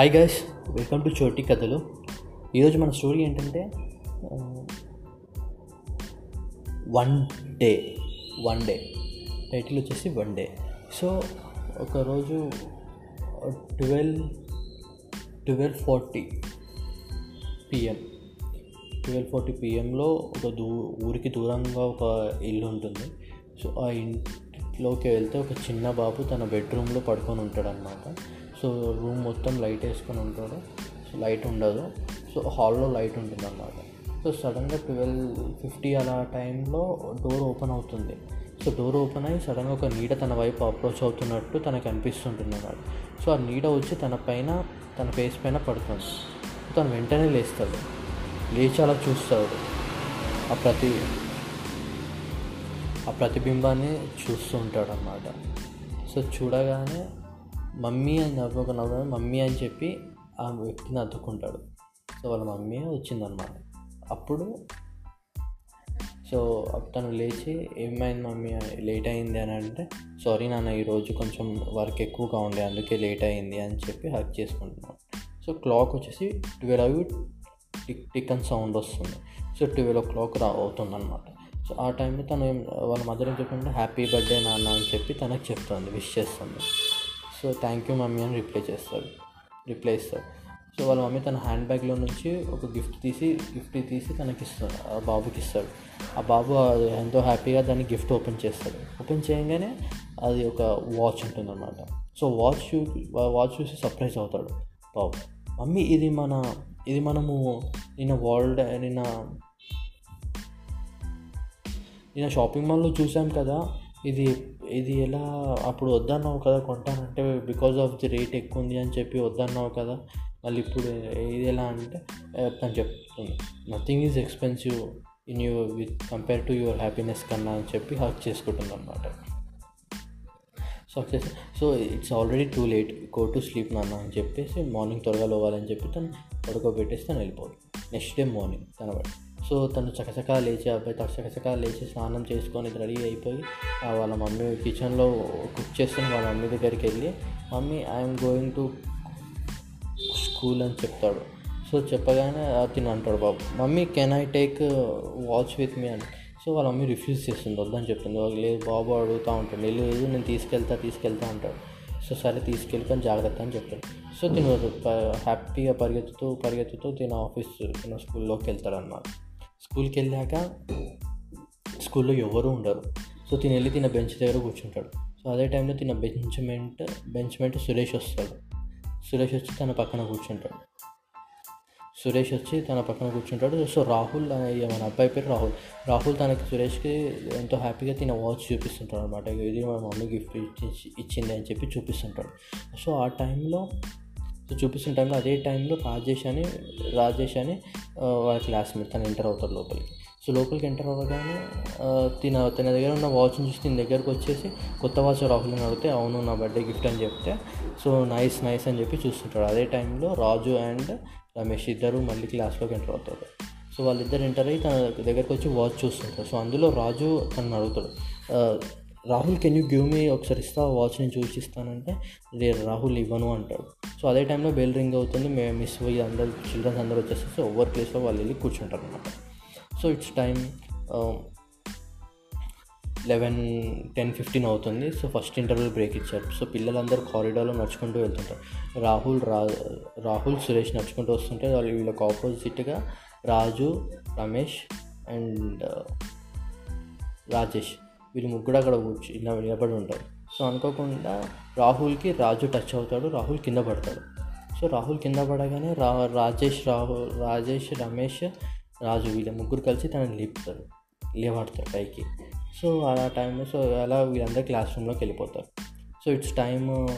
Hi guys welcome to చోటి కథలు ఈరోజు మన స్టోరీ ఏంటంటే one day one day title వచ్చేసి వన్ డే సో ఒకరోజు twelve twelve forty PM twelve forty పిఎంలో ఒక దూ ఊరికి దూరంగా ఒక ఇల్లు ఉంటుంది. సో ఆ లోకి వెళ్తే ఒక చిన్న బాబు తన బెడ్రూమ్లో పడుకొని ఉంటాడనమాట సో రూమ్ మొత్తం లైట్ వేసుకొని ఉంటాడు. సో లైట్ ఉండదు. సో హాల్లో లైట్ ఉంటుంది అనమాట సో సడన్గా ట్వెల్వ్ ఫిఫ్టీ అలా టైంలో డోర్ ఓపెన్ అవుతుంది. సో డోర్ ఓపెన్ అయ్యి సడన్గా ఒక నీడ తన వైపు అప్రోచ్ అవుతున్నట్టు తనకు అనిపిస్తుంటుంది అన్నమాట. సో ఆ నీడ వచ్చి తన పైన తన ఫేస్ పైన పడుతుంది. తను వెంటనే లేస్తాడు. లేచి అలా చూస్తాడు. ఆ ప్రతి ఆ ప్రతిబింబాన్ని చూస్తూ ఉంటాడు అన్నమాట సో చూడగానే మమ్మీ అని నవ్వక నవ్వ మమ్మీ అని చెప్పి ఆ వ్యక్తిని అద్దుకుంటాడు సో వాళ్ళ మమ్మీ వచ్చిందనమాట అప్పుడు సో తను లేచి ఏమైంది మమ్మీ? లేట్ అయింది అని అంటే సారీ నాన్న ఈరోజు కొంచెం వర్క్ ఎక్కువగా ఉండే అందుకే లేట్ అయింది అని చెప్పి హక్ చేసుకుంటున్నాను సో క్లాక్ వచ్చేసి ట్వెల్వ్ టిక్ టిక్ అని సౌండ్ వస్తుంది. సో ట్వెల్వ్ ఓ క్లాక్ రా అవుతుందన్నమాట. సో ఆ టైంలో తను ఏం వాళ్ళ మదర్ ఏం చెప్తుంటే హ్యాపీ బర్త్డే నాన్న అని చెప్పి తనకు చెప్తుంది విష్ చేస్తుంది. సో థ్యాంక్ యూ మమ్మీ అని రిప్లై చేస్తాడు రిప్లై ఇస్తాడు. సో వాళ్ళ మమ్మీ తన హ్యాండ్ బ్యాగ్లో నుంచి ఒక గిఫ్ట్ తీసి గిఫ్ట్ తీసి తనకి ఇస్తాడు ఆ బాబుకి ఇస్తాడు. ఆ బాబు అది ఎంతో హ్యాపీగా దాన్ని గిఫ్ట్ ఓపెన్ చేస్తాడు. ఓపెన్ చేయగానే అది ఒక వాచ్ ఉంటుందన్నమాట. సో వాచ్ వాచ్ చూసి సర్ప్రైజ్ అవుతాడు బాబు. మమ్మీ ఇది మన ఇది మనము నిన్న వరల్డ్ నిన్న నిన్న షాపింగ్ మాల్లో చూసాం కదా ఇది ఇది ఎలా అప్పుడు వద్దన్నావు కదా కొంటానంటే బికాజ్ ఆఫ్ ది రేట్ ఎక్కువ ఉంది అని చెప్పి వద్దన్నావు కదా మళ్ళీ ఇప్పుడు ఇది ఎలా అంటే తను చెప్తుంది nothing is expensive in you with compare to your happiness కన్నా అని చెప్పి హక్ చేసుకుంటుంది అనమాట సో వచ్చేసి so it's already too late go to sleep నాన్న అని చెప్పేసి మార్నింగ్ త్వరగా లోవాలని చెప్పి తను పడుకోబెట్టేసి తను వెళ్ళిపోతుంది నెక్స్ట్ డే మార్నింగ్ కనబడి సో తను చకచకా లేచి అబ్బాయి తను చకచకా లేచి స్నానం చేసుకొని రెడీ అయిపోయి వాళ్ళ మమ్మీ కిచెన్లో కుక్ చేస్తున్న వాళ్ళ మమ్మీ దగ్గరికి వెళ్ళి mummy I'm going to school అని చెప్తాడు. సో చెప్పగానే తిని అంటాడు బాబు mummy can I take watch with me అని. సో వాళ్ళ మమ్మీ రిఫ్యూజ్ చేస్తుంది వద్దని చెప్తుంది. లేదు బాబు అడుగుతూ ఉంటాడు. లేదు నేను తీసుకెళ్తా తీసుకెళ్తా అంటాడు. సో సరే తీసుకెళ్ళి జాగ్రత్త అని చెప్తాడు సో తిను హ్యాపీగా పరిగెత్తుతూ పరిగెత్తుతూ తిన ఆఫీస్ తిన స్కూల్లోకి వెళ్తాడు అన్నమాట స్కూల్కి వెళ్ళాక స్కూల్లో ఎవరు ఉండరు. సో తిని వెళ్ళి తిన బెంచ్ దగ్గర కూర్చుంటాడు. సో అదే టైంలో తిన బెంచ్మెంట్ బెంచ్మెంట్ సురేష్ వస్తాడు. సురేష్ వచ్చి తన పక్కన కూర్చుంటాడు. సురేష్ వచ్చి తన పక్కన కూర్చుంటాడు. సో రాహుల్ మన అబ్బాయి పేరు రాహుల్. రాహుల్ తనకి సురేష్కి ఎంతో హ్యాపీగా తిన వాచ్ చూపిస్తుంటాడు అనమాట ఇది మా మమ్మీ గిఫ్ట్ ఇచ్చింది అని చెప్పి చూపిస్తుంటాడు. సో ఆ టైంలో సో చూపిస్తున్న టైంలో అదే టైంలో రాజేష్ అని రాజేష్ అని వాళ్ళ క్లాస్మేట్ తను ఎంటర్ అవుతాడు లోపలికి. సో లోపలికి ఎంటర్ అవ్వగానే తిన తన దగ్గర ఉన్న వాచ్ని చూసి తిన దగ్గరకు వచ్చేసి కొత్త వాచ్ రాహుల్ అని అడిగితే అవును నా బర్త్డే గిఫ్ట్ అని చెప్తే. సో నైస్ నైస్ అని చెప్పి చూస్తుంటాడు. అదే టైంలో రాజు అండ్ రమేష్ ఇద్దరు మళ్ళీ క్లాస్లోకి ఎంటర్ అవుతారు. సో వాళ్ళిద్దరు ఎంటర్ అయ్యి తన దగ్గరకు వచ్చి వాచ్ చూస్తుంటారు. సో అందులో రాజు తనను అడుగుతాడు. Rahul can you give me ఒకసారి ఇస్తా? వాచ్ నేను చూసిస్తానంటే రాహుల్ ఇవ్వను అంటాడు. సో అదే టైంలో బెల్ రింగ్ అవుతుంది. మేము మిస్ పోయి అందరు చిల్డ్రన్స్ అందరూ వచ్చేస్తే సో ఓవర్ ప్లేస్లో వాళ్ళు వెళ్ళి కూర్చుంటారు అనమాట so it's time eleven ten fifteen అవుతుంది. సో ఫస్ట్ ఇంటర్వ్యూ బ్రేక్ ఇచ్చారు. సో పిల్లలందరూ కారిడార్లో నడుచుకుంటూ వెళ్తుంటారు. రాహుల్ రా రాహుల్ సురేష్ నడుచుకుంటూ వస్తుంటే వాళ్ళు వీళ్ళకి ఆపోజిట్గా రాజు రమేష్ అండ్ రాజేష్. వీళ్ళు ముగ్గురు అక్కడ కూర్చు ఇలా నిలబడి ఉంటారు. సో అనుకోకుండా రాహుల్కి రాజు టచ్ అవుతాడు రాహుల్ కింద పడతాడు. సో రాహుల్ కింద పడగానే రా రాజేష్ రాహుల్ రాజేష్ రమేష్ రాజు వీళ్ళ ముగ్గురు కలిసి తనని లేపుతారు. లేవాడతారు పైకి. సో ఆ టైంలో సో అలా వీళ్ళందరూ క్లాస్ రూమ్లోకి వెళ్ళిపోతారు. So it's time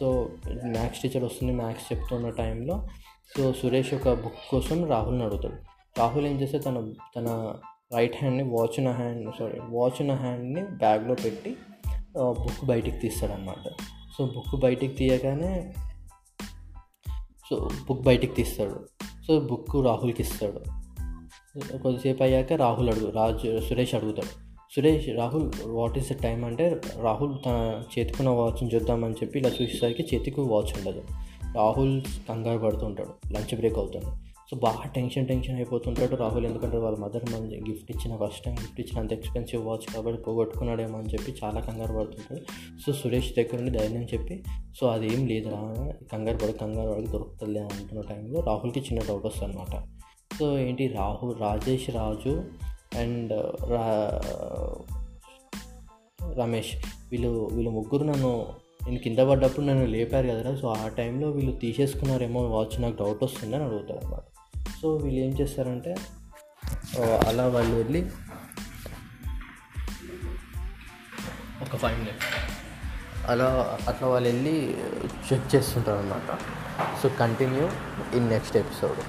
so maths teacher వస్తుంది మ్యాథ్స్ చెప్తున్న టైంలో. సో సురేష్ ఒక బుక్ కోసం రాహుల్ని అడుగుతాడు. రాహుల్ ఏం చేస్తే తన తన రైట్ హ్యాండ్ని వాచ్ ఉన్న హ్యాండ్ సారీ వాచ్ ఉన్న హ్యాండ్ని బ్యాగ్లో పెట్టి బుక్ బయటికి తీస్తాడనమాట సో బుక్ బయటికి తీయగానే సో బుక్ బయటికి తీస్తాడు. సో బుక్ రాహుల్కి ఇస్తాడు. కొద్దిసేపు అయ్యాక రాహుల్ అడుగు రాజు సురేష్ అడుగుతాడు. Suresh Rahul what is the time అంటే రాహుల్ తన చేతికున్న వాచ్ని చూద్దామని చెప్పి ఇలా చూసేసరికి చేతికి వాచ్ ఉండదు. రాహుల్ కంగారు పడుతుంటాడు లంచ్ బ్రేక్ అవుతుంది. సో బాగా టెన్షన్ టెన్షన్ అయిపోతుంటాడు రాహుల్ ఎందుకంటే వాళ్ళ మదర్ మంచి గిఫ్ట్ ఇచ్చిన ఫస్ట్ టైం గిఫ్ట్ ఇచ్చిన అంత ఎక్స్పెన్సివ్ వాచ్ కాబట్టి పోగొట్టుకున్నాడేమో అని చెప్పి చాలా కంగారు పడుతుంటాడు. సో సురేష్ దగ్గర నుండి ధైర్యం చెప్పి సో అదేం లేదురా కంగారు పడి కంగారు పడి దొరుకుతుంది అనుకున్న టైంలో రాహుల్కి చిన్న డౌట్ వస్తుంది అనమాట సో ఏంటి రాహుల్ రాజేష్ రాజు అండ్ రా రమేష్ వీళ్ళు వీళ్ళు ముగ్గురు నన్ను నేను కింద పడ్డప్పుడు నన్ను లేపారు కదరా సో ఆ టైంలో వీళ్ళు తీసేసుకున్నారేమో వాచ్ నాకు డౌట్ వస్తుందని అడుగుతారు అనమాట సో వీళ్ళు ఏం చేస్తారంటే అలా వాళ్ళు వెళ్ళి ఒక ఫైవ్ మినిట్స్ అలా అట్లా వాళ్ళు వెళ్ళి చెక్ చేస్తుంటారు అనమాట so continue in next episode